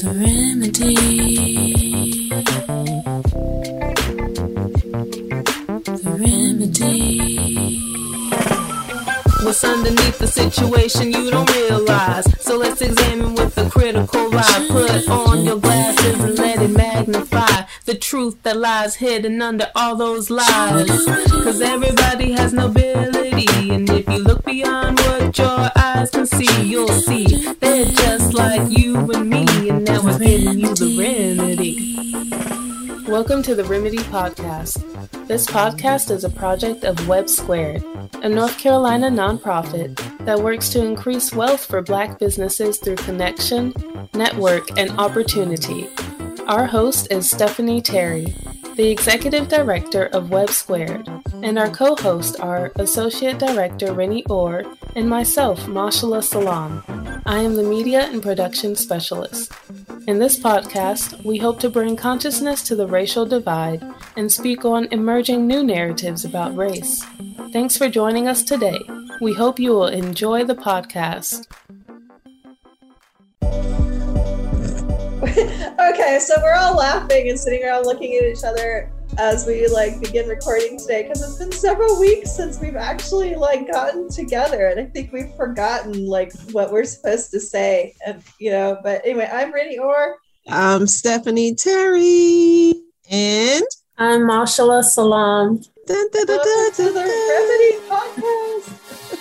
The remedy. The remedy. What's underneath the situation you don't realize. So let's examine with a critical eye. Put on your glasses and let it magnify the truth that lies hidden under all those lies. Cause everybody has nobility. And if you look beyond what your eyes can see, you'll see they're just like you and me. And now we're giving you the remedy. Welcome to the Remedy Podcast. This podcast is a project of WEBB Squared, a North Carolina nonprofit that works to increase wealth for Black businesses through connection, network, and opportunity. Our host is Stephanie Terry, the Executive Director of WEBB Squared, and our co hosts are Associate Director Rinnie Orr and myself, Mashallah Salaam. I am the Media and Production Specialist. In this podcast, we hope to bring consciousness to the racial divide and speak on emerging new narratives about race. Thanks for joining us today. We hope you will enjoy the podcast. okay, so we're all laughing and sitting around looking at each other as we like begin recording today because it's been several weeks since we've actually like gotten together and I think we've forgotten like what we're supposed to say and you know but anyway I'm Rinnie Orr I'm Stephanie Terry and I'm Mashallah Salaam. Dun, dun, dun, dun, to the Remedy Podcast.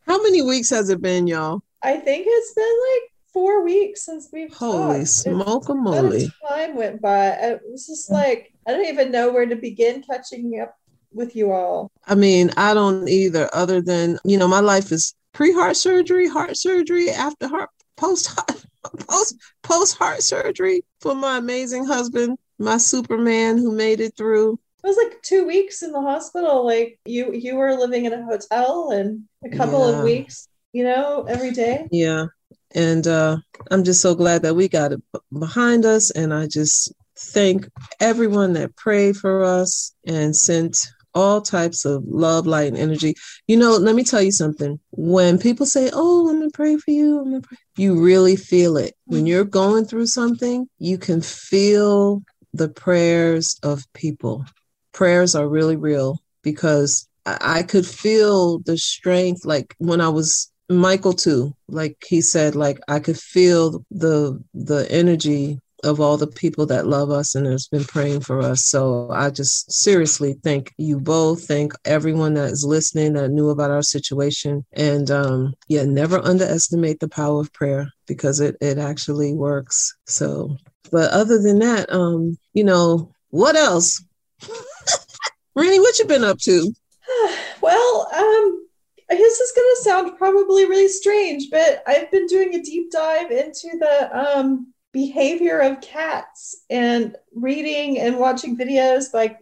How many weeks has it been, y'all? I think it's been like four weeks since we've Holy talked. smoke moly. Time went by. It was just mm. like I don't even know where to begin catching up with you all. I mean, I don't either, other than, you know, my life is pre heart surgery, heart surgery, after heart, post post post heart surgery for my amazing husband, my Superman who made it through. It was like two weeks in the hospital. Like you, you were living in a hotel, and a couple Yeah. of weeks, you know, every day. Yeah. And uh, I'm just so glad that we got it behind us. And I just thank everyone that prayed for us and sent all types of love, light, and energy. You know, let me tell you something. When people say, Oh, I'm to pray for you, I'm gonna pray, you really feel it. When you're going through something, you can feel the prayers of people. Prayers are really real because I could feel the strength, like when I was Michael too. Like he said, like I could feel the the energy of all the people that love us and has been praying for us. So I just seriously thank you both. Thank everyone that is listening that knew about our situation. And um, yeah, never underestimate the power of prayer because it it actually works. So, but other than that, um, you know, what else? Rinnie, what you been up to? well, um, this is going to sound probably really strange, but I've been doing a deep dive into the um, behavior of cats and reading and watching videos by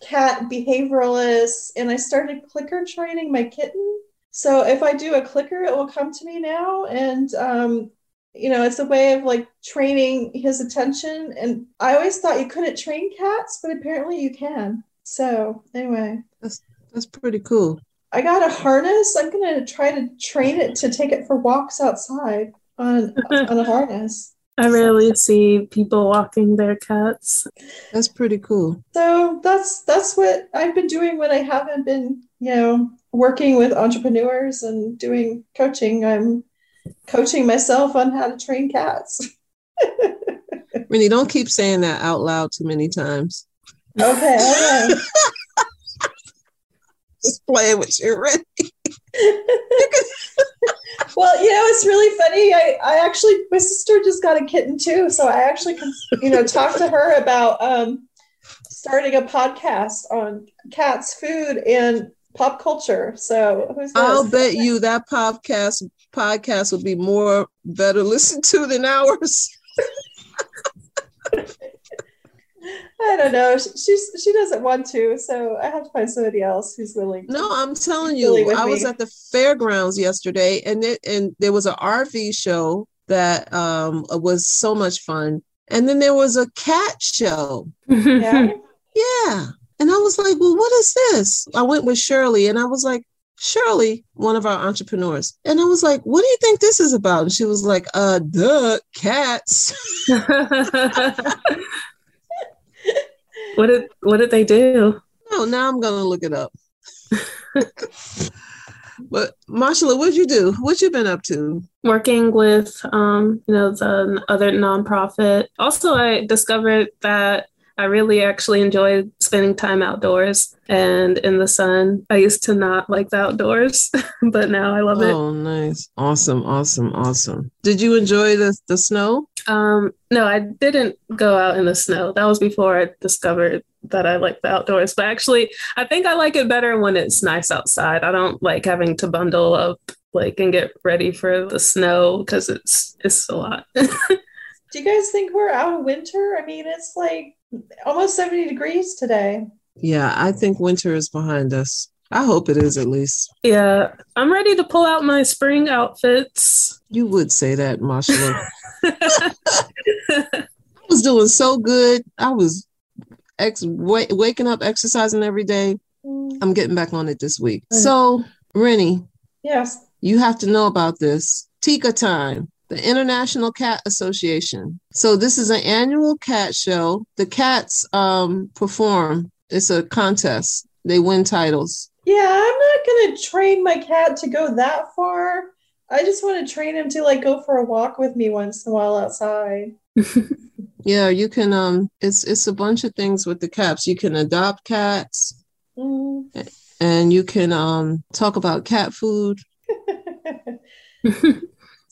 cat behavioralists. And I started clicker training my kitten. So if I do a clicker, it will come to me now. And, um, you know, it's a way of like training his attention. And I always thought you couldn't train cats, but apparently you can. So anyway. That's pretty cool. I got a harness. I'm gonna try to train it to take it for walks outside on on a harness. I rarely see people walking their cats. That's pretty cool. So that's that's what I've been doing when I haven't been, you know, working with entrepreneurs and doing coaching. I'm coaching myself on how to train cats. Rinnie, don't keep saying that out loud too many times. Okay, okay. Just playing with you, Rinnie. well, you know, it's really funny. I, I actually, my sister just got a kitten too. So I actually can, you know, talk to her about um, starting a podcast on cats, food, and pop culture. So who's I'll bet you that podcast podcast will be more better listened to than ours. I don't know. She, she's she doesn't want to, so I have to find somebody else who's willing. To. No, I'm telling you, I was me. at the fairgrounds yesterday, and it and there was an RV show that um was so much fun, and then there was a cat show. Yeah. Yeah, and I was like, well, what is this? I went with Shirley, and I was like, Shirley, one of our entrepreneurs. And I was like, what do you think this is about? And she was like, uh, duh, cats. what did what did they do? Oh, now I'm gonna look it up. but Mashallah, what'd you do? What you been up to? Working with um, you know, the other nonprofit. Also I discovered that I really actually enjoy spending time outdoors and in the sun. I used to not like the outdoors, but now I love it. Oh, nice. Awesome, awesome, awesome. Did you enjoy the, the snow? Um, no, I didn't go out in the snow. That was before I discovered that I like the outdoors. But actually, I think I like it better when it's nice outside. I don't like having to bundle up like and get ready for the snow because it's it's a lot. Do you guys think we're out of winter? I mean, it's like almost 70 degrees today. Yeah, I think winter is behind us. I hope it is at least. Yeah, I'm ready to pull out my spring outfits. You would say that, Mashallah. I was doing so good. I was ex- w- waking up, exercising every day. Mm. I'm getting back on it this week. So, Rinnie, Yes. you have to know about this. TICA time, the International Cat Association. So this is an annual cat show. The cats um, perform. It's a contest. They win titles. Yeah, I'm not going to train my cat to go that far. I just want to train him to like go for a walk with me once in a while outside. Yeah, you can. Um, it's it's a bunch of things with the cats. You can adopt cats, Mm. and you can um talk about cat food.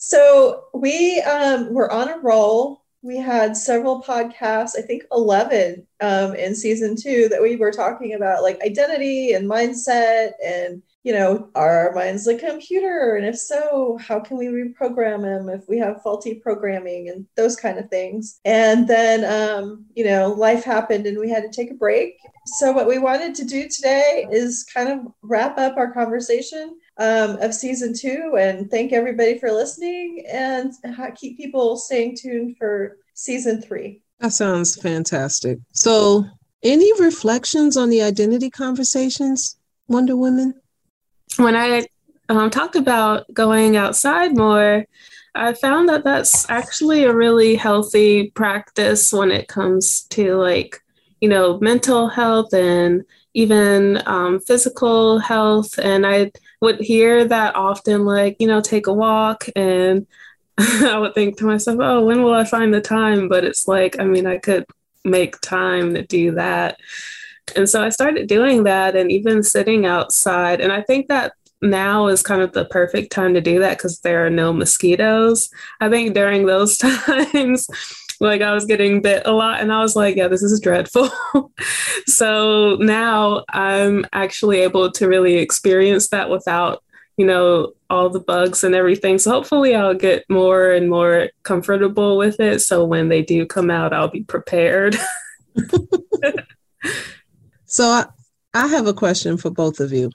So we um, were on a roll. We had several podcasts, I think 11 um, in season two, that we were talking about like identity and mindset and, you know, are our minds a computer? And if so, how can we reprogram them if we have faulty programming and those kind of things? And then, um, you know, life happened and we had to take a break. So, what we wanted to do today is kind of wrap up our conversation um, of season two and thank everybody for listening and keep people staying tuned for season three. That sounds fantastic. So, any reflections on the identity conversations, Wonder Women? when I um, talked about going outside more, I found that that's actually a really healthy practice when it comes to like, you know, mental health and even um, physical health. And I would hear that often, like, you know, take a walk. And I would think to myself, oh, when will I find the time? But it's like, I mean, I could make time to do that. And so I started doing that and even sitting outside. And I think that now is kind of the perfect time to do that because there are no mosquitoes. I think during those times, like I was getting bit a lot and I was like, yeah, this is dreadful. so now I'm actually able to really experience that without, you know, all the bugs and everything. So hopefully I'll get more and more comfortable with it. So when they do come out, I'll be prepared. So, I, I have a question for both of you,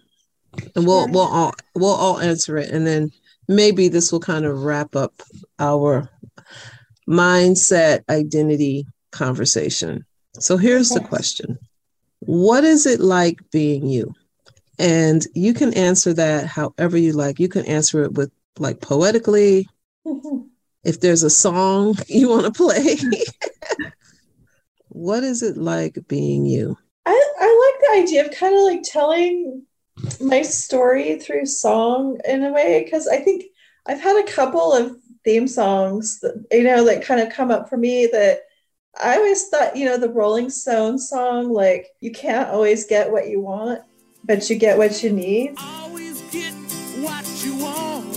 and we'll we'll all we'll all answer it, and then maybe this will kind of wrap up our mindset identity conversation. So here's the question. What is it like being you? And you can answer that however you like. You can answer it with like poetically. Mm-hmm. If there's a song you want to play. what is it like being you? I, I like the idea of kind of like telling my story through song in a way because I think I've had a couple of theme songs that you know that kind of come up for me that I always thought you know the Rolling Stones song like you can't always get what you want but you get what you need always get what you want.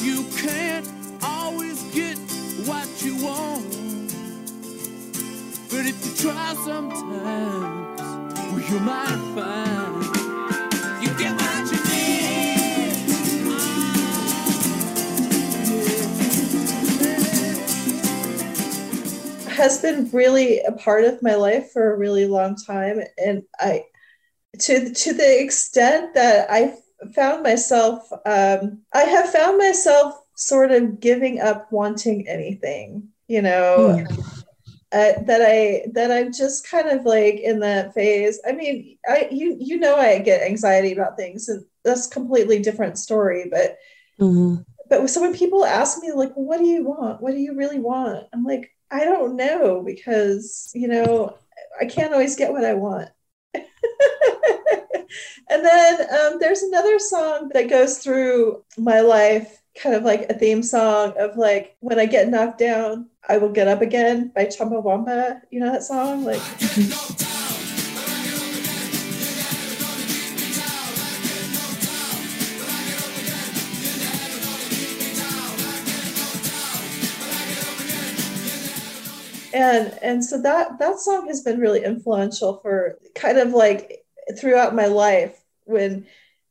You can't always get what you want. But if you try sometimes, well, you might find has been really a part of my life for a really long time and i to to the extent that i found myself um, i have found myself sort of giving up wanting anything you know uh, that I that I'm just kind of like in that phase. I mean, I you you know I get anxiety about things, and that's completely different story. But Mhm. but so when people ask me like, "What do you want? What do you really want?" I'm like, I don't know because you know I can't always get what I want. and then um, there's another song that goes through my life, kind of like a theme song of like, when I get knocked down, I will get up again by Chumbawamba. You know that song? Like, and and so that that song has been really influential for kind of like throughout my life when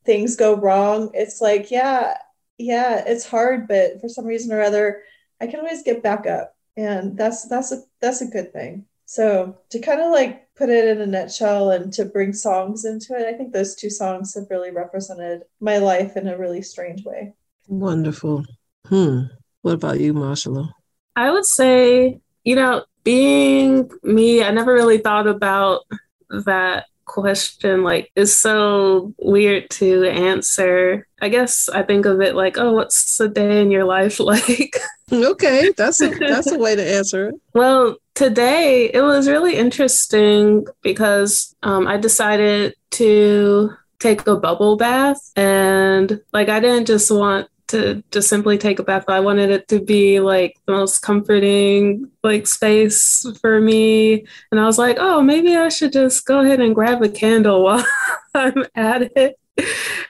things go wrong it's like yeah yeah it's hard but for some reason or other i can always get back up and that's that's a that's a good thing so to kind of like put it in a nutshell and to bring songs into it i think those two songs have really represented my life in a really strange way Wonderful. Hmm. What about you, Mashallah? I would say, you know, being me, I never really thought about that question. Like, it's so weird to answer. I guess I think of it like, oh, what's a day in your life like? Okay, that's a that's a way to answer it. Well, today it was really interesting because um, I decided to take a bubble bath, and like I didn't just want to just simply take a bath, I wanted it to be like the most comforting like space for me. And I was like, oh, maybe I should just go ahead and grab a candle while I'm at it.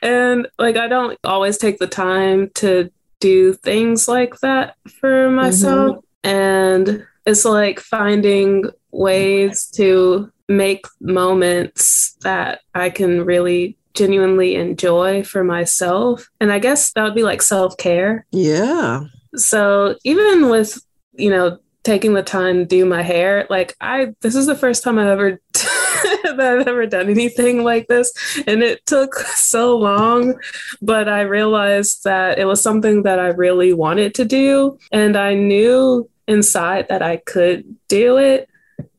And like I don't always take the time to do things like that for myself. Mm-hmm. And it's like finding ways to make moments that I can really genuinely enjoy for myself. And I guess that would be like self care. Yeah. So even with, you know, taking the time to do my hair, like I, this is the first time I've ever. that I've ever done anything like this. And it took so long, but I realized that it was something that I really wanted to do. And I knew inside that I could do it.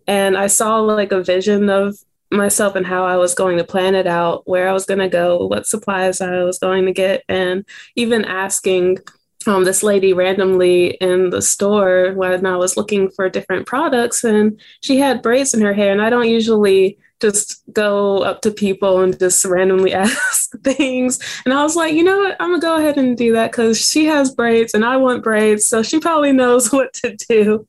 And I saw like a vision of myself and how I was going to plan it out, where I was going to go, what supplies I was going to get, and even asking um, this lady randomly in the store when I was looking for different products, and she had braids in her hair, and I don't usually just go up to people and just randomly ask things. And I was like, you know what? I'm gonna go ahead and do that because she has braids and I want braids, so she probably knows what to do.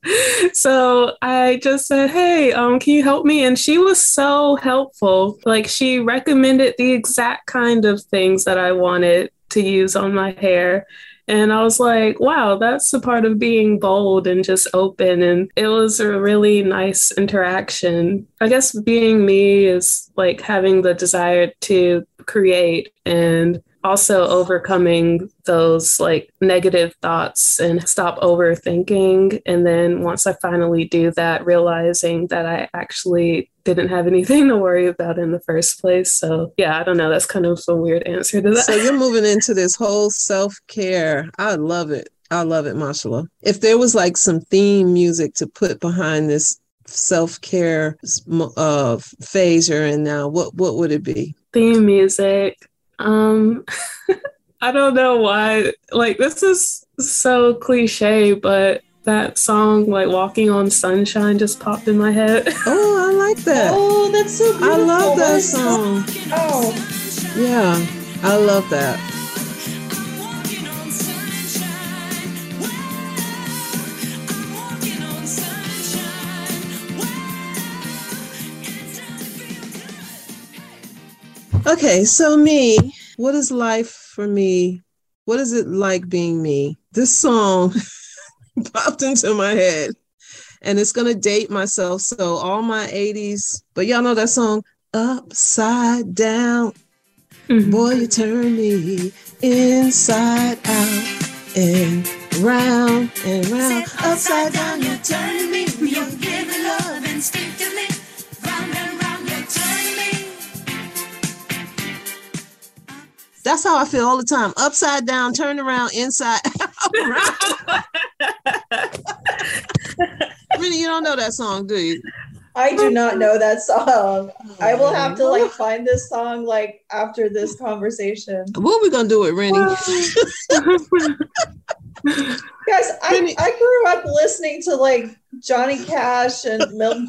So I just said, hey, um, can you help me? And she was so helpful. Like she recommended the exact kind of things that I wanted to use on my hair. And I was like, wow, that's a part of being bold and just open. And it was a really nice interaction. I guess being me is like having the desire to create and also overcoming those like negative thoughts and stop overthinking. And then once I finally do that, realizing that I actually didn't have anything to worry about in the first place. So yeah, I don't know. That's kind of a weird answer to that. So you're moving into this whole self care. I love it. I love it, Mashallah. If there was like some theme music to put behind this self care uh, phase you're in now, what what would it be? Theme music. Um, I don't know why. Like this is so cliche, but that song, like "Walking on Sunshine," just popped in my head. Oh, I like that. Oh, that's so beautiful. I love that What is- song. Oh, Yeah, I love that. Okay, so me, what is life for me? What is it like being me? This song popped into my head and it's going to date myself. So, all my 80s, but y'all know that song, Upside Down. Mhm. Boy, you turn me inside out and round and round. Upside down, you turn me. You give me love instinctively. Round and round, you turn me. That's how I feel all the time. Upside down, turn around, inside out. round. Rinnie, you don't know that song, do you? I do not know that song. I will have to like find this song like after this conversation. What are we gonna do with Rinnie? Guys, I, I grew up listening to like Johnny Cash and Mil-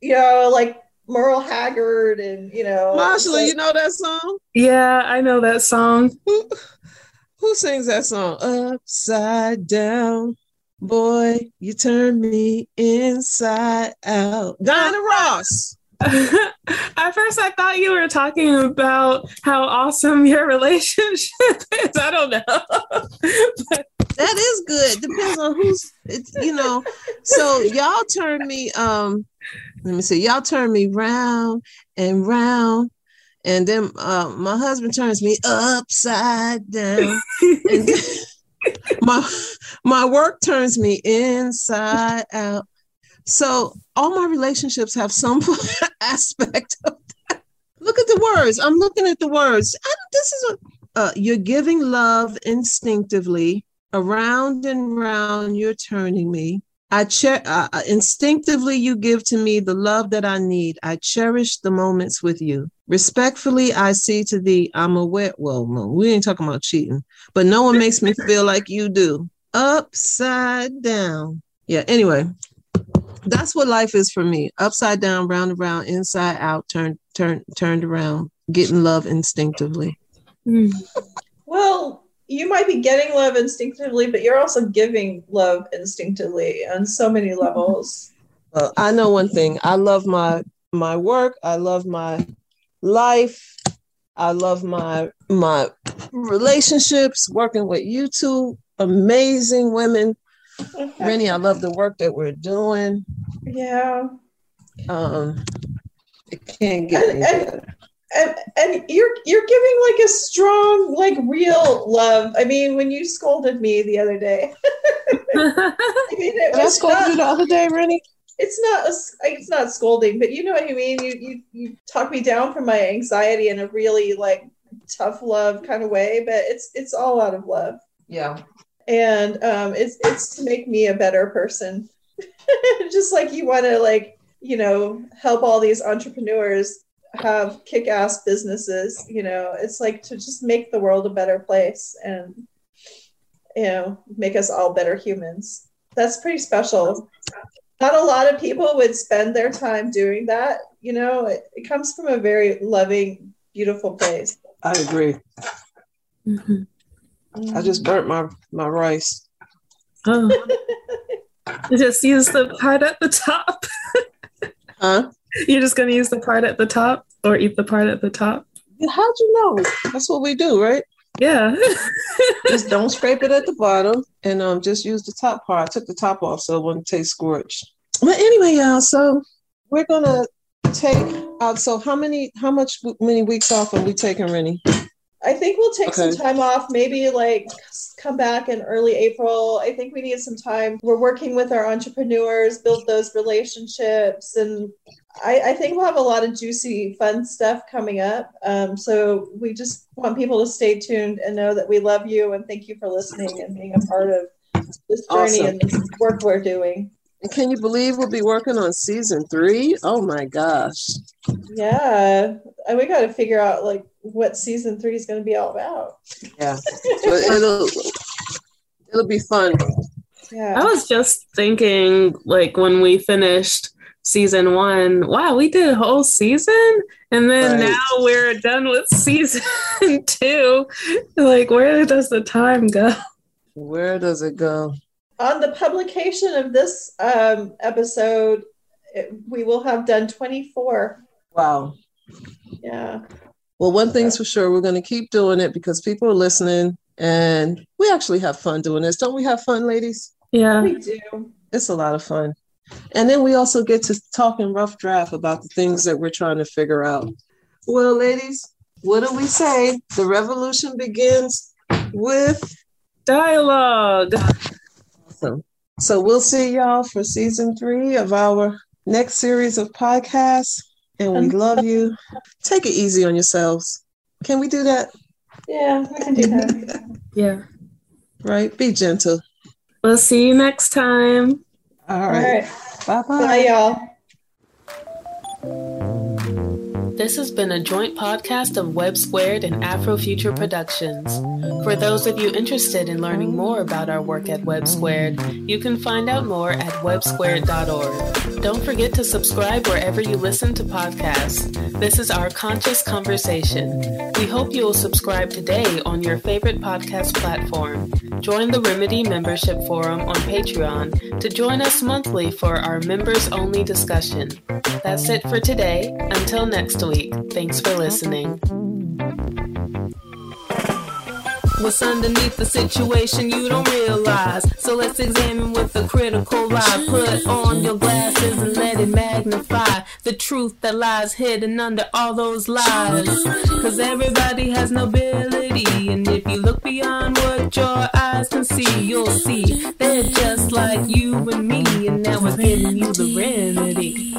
you know, like Merle Haggard and you know Marshall, like- you know that song? Yeah, I know that song. Who, sings that song? Upside down, boy, you turn me inside out. Diana Ross. At first, I thought you were talking about how awesome your relationship is. I don't know. That is good. Depends on who's it's you know. So y'all turn me um let me see, y'all turn me round and round. And then uh, my husband turns me upside down. And my my work turns me inside out. So all my relationships have some aspect of that. Look at the words. I'm looking at the words. I, this is a uh, you're giving love instinctively around and round you're turning me i che- uh, uh, instinctively you give to me the love that i need. I cherish the moments with you. Respectfully i see to thee i'm aware well no we ain't talking about cheating but no one makes me feel like you do. Upside down. Yeah anyway that's what life is for me. Upside down round and round inside out turned turned turned around getting love instinctively. Mm. Well, you might be getting love instinctively, but you're also giving love instinctively on so many levels. Well, I know one thing. I love my my work. I love my life. I love my my relationships. Working with you two amazing women, Rinnie. I love the work that we're doing. Yeah. Um, it can't get any And- and- better. And and you're you're giving like a strong like real love. I mean when you scolded me the other day. I mean it Did I was scold not, you the other day, Rinnie? it's not a it's not scolding but you know what i mean? You you you talk me down from my anxiety in a really like tough love kind of way but it's it's all out of love. Yeah. and um it's it's to make me a better person. Just like you want to like you know help all these entrepreneurs have kick-ass businesses you know it's like to just make the world a better place and you know make us all better humans that's pretty special not a lot of people would spend their time doing that you know it, it comes from a very loving beautiful place I agree. Mhm. I just burnt my my rice. Oh. Just use the part at the top. Huh? You're just gonna use the part at the top or eat the part at the top. How'd you know? That's what we do, right? Yeah. just don't scrape it at the bottom and um just use the top part. I took the top off so it wouldn't taste scorched. But anyway, y'all, so we're gonna take out so how many how much many weeks off are we taking, Rinnie? I think we'll take Okay. some time off, maybe like come back in early April. I think we need some time. We're working with our entrepreneurs, build those relationships, and I, I think we'll have a lot of juicy, fun stuff coming up. Um, so we just want people to stay tuned and know that we love you and thank you for listening and being a part of this journey Awesome. and this work we're doing. And can you believe we'll be working on season three? Oh my gosh. Yeah, and we got to figure out like what season three is going to be all about. Yeah. So it'll it'll be fun. Yeah. I was just thinking, like, when we finished season one, wow, we did a whole season. And then Right. now we're done with season two. Like, where does the time go? Where does it go? on the publication of this um, episode, it, we will have done 24. Wow. Yeah. Well, one thing's for sure, we're going to keep doing it because people are listening and we actually have fun doing this. Don't we have fun, ladies? Yeah. We do. It's a lot of fun. And then we also get to talk in rough draft about the things that we're trying to figure out. Well, ladies, what do we say? The revolution begins with Dialogue. awesome. So we'll see y'all for season three of our next series of podcasts. And we love you. Take it easy on yourselves. Can we do that? Yeah, we can do that. Yeah. Right? Be gentle. We'll see you next time. All All right. Right. Bye bye. Bye, y'all. This has been a joint podcast of WEBB Squared and Afrofuture Productions. For those of you interested in learning more about our work at WEBB Squared, you can find out more at websquared.org. Don't forget to subscribe wherever you listen to podcasts. This is our conscious conversation. We hope you will subscribe today on your favorite podcast platform. Join the Remedy Membership Forum on Patreon to join us monthly for our members only discussion. That's it for today. Until next week, thanks for listening. What's underneath the situation you don't realize? So let's examine with a critical eye. Put on your glasses and let it magnify the truth that lies hidden under all those lies. Cause everybody has nobility, and if you look beyond what your eyes can see, you'll see they're just like you and me, and now we're giving you. The remedy.